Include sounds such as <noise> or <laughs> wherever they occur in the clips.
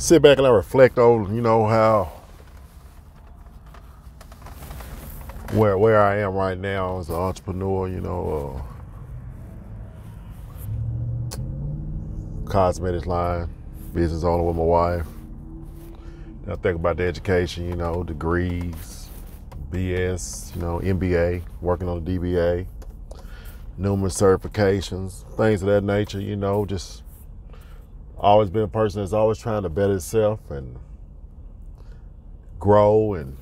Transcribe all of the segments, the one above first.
sit back and I reflect on, you know, how where where I am right now as an entrepreneur, you know, uh, cosmetics line, business owner with my wife. I think about the education, you know, degrees, BS, you know, MBA, working on the DBA, numerous certifications, things of that nature, you know, just always been a person that's always trying to better itself and grow and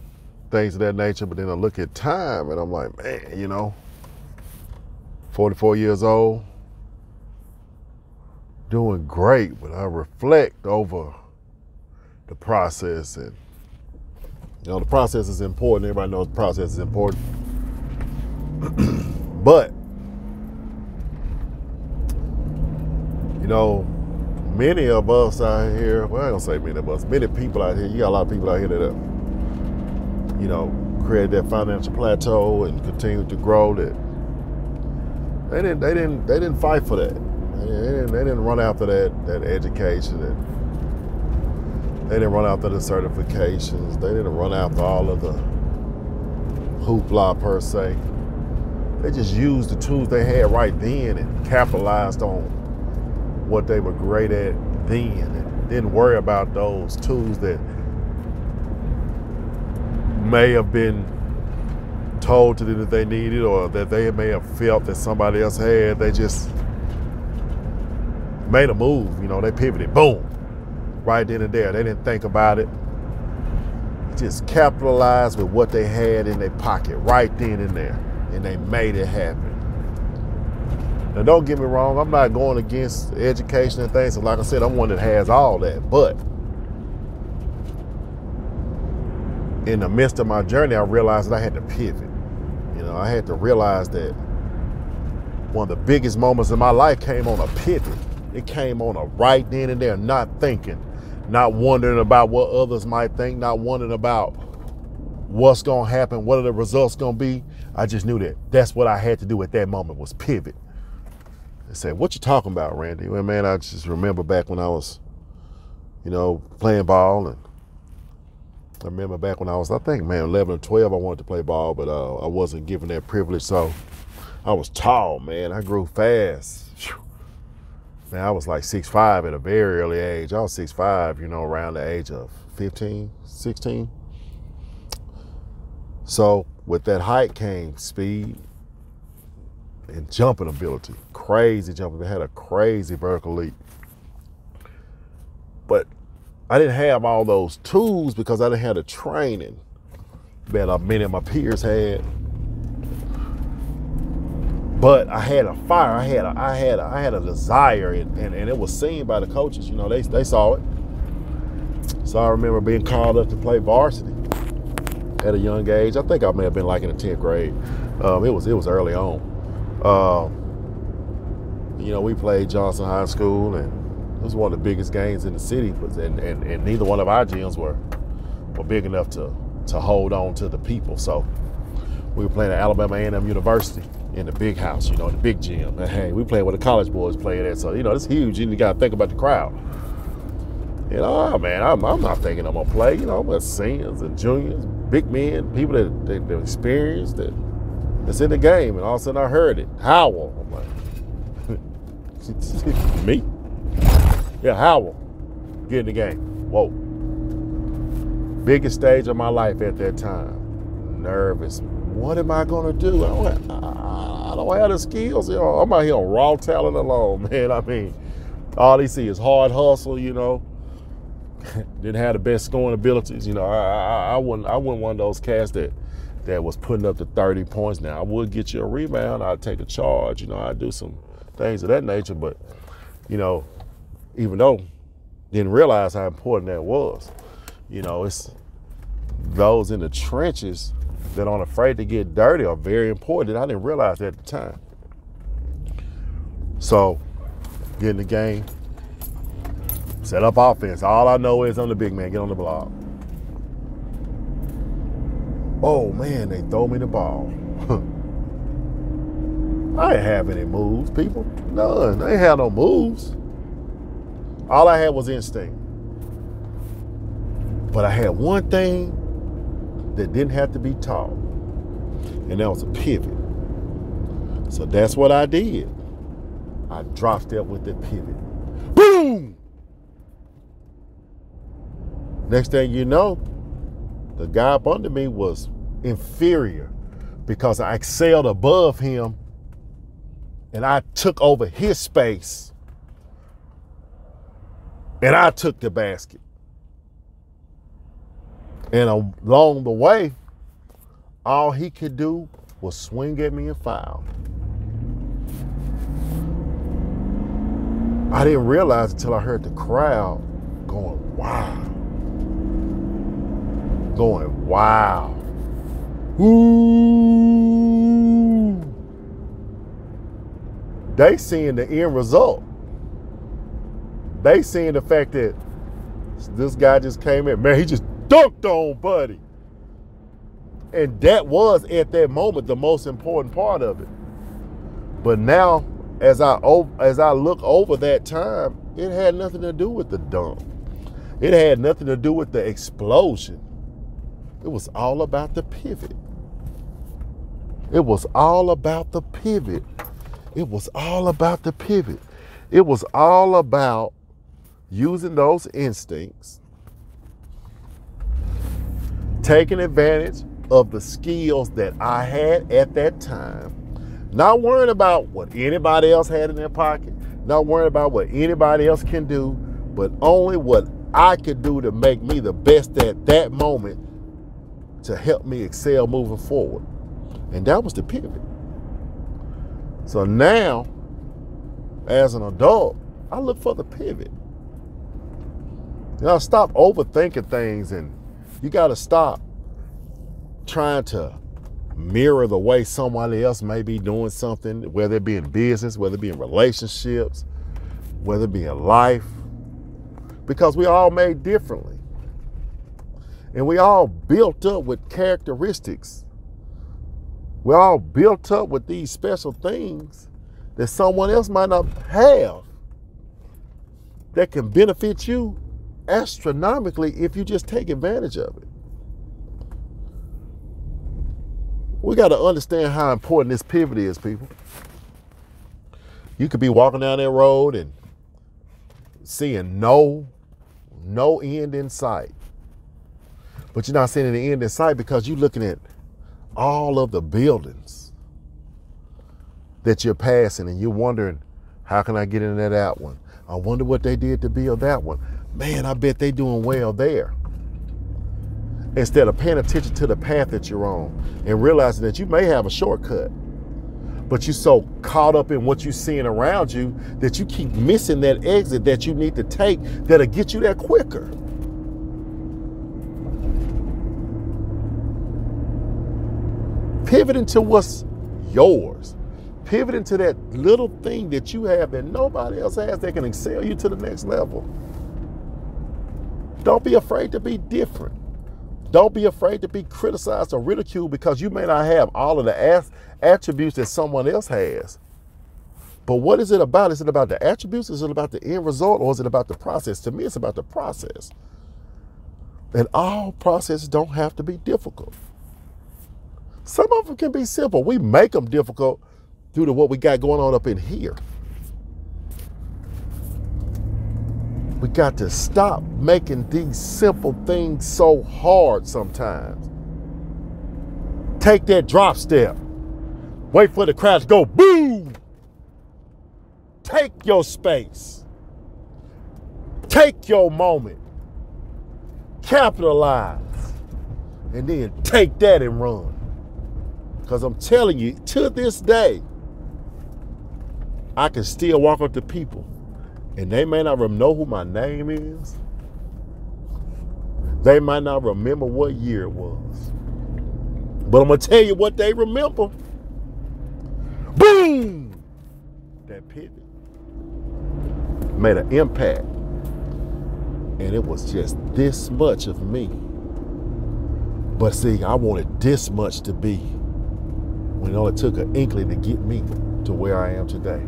things of that nature. But then I look at time and I'm like, man, you know, 44 years old, doing great, but I reflect over the process and you know the process is important. Everybody knows the process is important. <clears throat> but you know, many of us out here, well I don't say many of us, many people out here, you got a lot of people out here that have, you know, created that financial plateau and continue to grow that they didn't they didn't they didn't fight for that. They didn't, they didn't run after that that education and they didn't run after the certifications. They didn't run after all of the hoopla per se. They just used the tools they had right then and capitalized on what they were great at then and didn't worry about those tools that may have been told to them that they needed or that they may have felt that somebody else had. They just made a move, you know, they pivoted, boom right then and there. They didn't think about it. Just capitalized with what they had in their pocket right then and there. And they made it happen. Now, don't get me wrong, I'm not going against education and things. Like I said, I'm one that has all that. But in the midst of my journey, I realized that I had to pivot. You know, I had to realize that one of the biggest moments in my life came on a pivot. It came on a right then and there, not thinking, not wondering about what others might think, not wondering about what's going to happen, what are the results going to be. I just knew that that's what I had to do at that moment was pivot. I said, "What you talking about, Randy?" Well, man, I just remember back when I was, you know, playing ball, and I remember back when I was, I think, man, 11 or 12, I wanted to play ball, but uh, I wasn't given that privilege. So I was tall, man. I grew fast. Man, I was like six five at a very early age. I was six five, you know, around the age of 15, 16. So with that height came speed and jumping ability. Crazy jumping. They had a crazy vertical leap. But I didn't have all those tools because I didn't have the training that many of my peers had but I had a fire. I had a, I had a, I had a desire, and, and, and, it was seen by the coaches. You know, they they saw it. So I remember being called up to play varsity at a young age. I think I may have been like in the tenth grade. Um, it was it was early on. Um, you know, we played Johnson High School, and it was one of the biggest games in the city. And, and, and neither one of our gyms were were big enough to to hold on to the people. So we were playing at Alabama A&M University in the big house, you know, in the big gym. And hey, we playing where the college boys play at, so you know it's huge. You got to think about the crowd. You know, oh man, I'm, I'm not thinking I'm gonna play. You know, but seniors and juniors, big men, people that that, that experienced that that's in the game, and all of a sudden I heard it, Howell. I'm like, me? Yeah, Howell, get in the game. Whoa. Biggest stage of my life at that time. Nervous. What am I gonna do? I, I don't have the skills. I'm out here on raw talent alone, <laughs> man. I mean, all they see is hard hustle. You know, <laughs> didn't have the best scoring abilities. You know, I, I, I wouldn't I wasn't one of those cats that that was putting up to 30 points. Now I would get you a rebound. I'd take a charge. You know, I'd do some things of that nature. But you know, even though didn't realize how important that was. You know, it's those in the trenches that aren't afraid to get dirty are very important. I didn't realize that at the time. So, get in the game, set up offense. All I know is I'm the big man. Get on the block. Oh man, they throw me the ball. I didn't have any moves, people. None. I ain't had no moves. All I had was instinct. But I had one thing that didn't have to be taught, and that was a pivot. So that's what I did. I dropped step with the pivot. Boom! Next thing you know, the guy up under me was inferior because I excelled above him and I took over his space and I took the basket. And along the way, all he could do was swing at me and foul. I didn't realize until I heard the crowd going, wow. Going, wow. Ooh. They seeing the end result. They seeing the fact that this guy just came in. Man, he just dunked on Buddy. And that was at that moment the most important part of it. But now, as I as I look over that time, it had nothing to do with the dunk. It had nothing to do with the explosion. It was all about the pivot. It was all about the pivot. It was all about the pivot. It was all about using those instincts, taking advantage of the skills that I had at that time, not worrying about what anybody else had in their pocket, not worrying about what anybody else can do, but only what I could do to make me the best at that moment to help me excel moving forward. And that was the pivot. So now, as an adult, I look for the pivot. You know, stop overthinking things and you got to stop trying to mirror the way somebody else may be doing something, whether it be in business, whether it be in relationships, whether it be in life, because we all made differently. And we all built up with characteristics. We're all built up with these special things that someone else might not have that can benefit you astronomically if you just take advantage of it. We got to understand how important this pivot is, people. You could be walking down that road and seeing no no end in sight. But you're not seeing the end in sight because you're looking at all of the buildings that you're passing and you're wondering, how can I get into that one? I wonder what they did to build that one man, I bet they doing well there. Instead of paying attention to the path that you're on and realizing that you may have a shortcut, but you're so caught up in what you're seeing around you that you keep missing that exit that you need to take that'll get you there quicker. Pivot into what's yours. Pivot into that little thing that you have that nobody else has that can excel you to the next level. Don't be afraid to be different. Don't be afraid to be criticized or ridiculed because you may not have all of the attributes that someone else has. But what is it about? Is it about the attributes? Is it about the end result? Or is it about the process? To me, it's about the process. And all processes don't have to be difficult. Some of them can be simple. We make them difficult due to what we got going on up in here. We got to stop making these simple things so hard sometimes. Take that drop step. Wait for the crash go boom. Take your space. Take your moment. Capitalize. And then take that and run. Because I'm telling you, to this day, I can still walk up to people and they may not know who my name is. They might not remember what year it was. But I'm going to tell you what they remember. Boom! That pivot made an impact. And it was just this much of me. But see, I wanted this much to be when it took an inkling to get me to where I am today.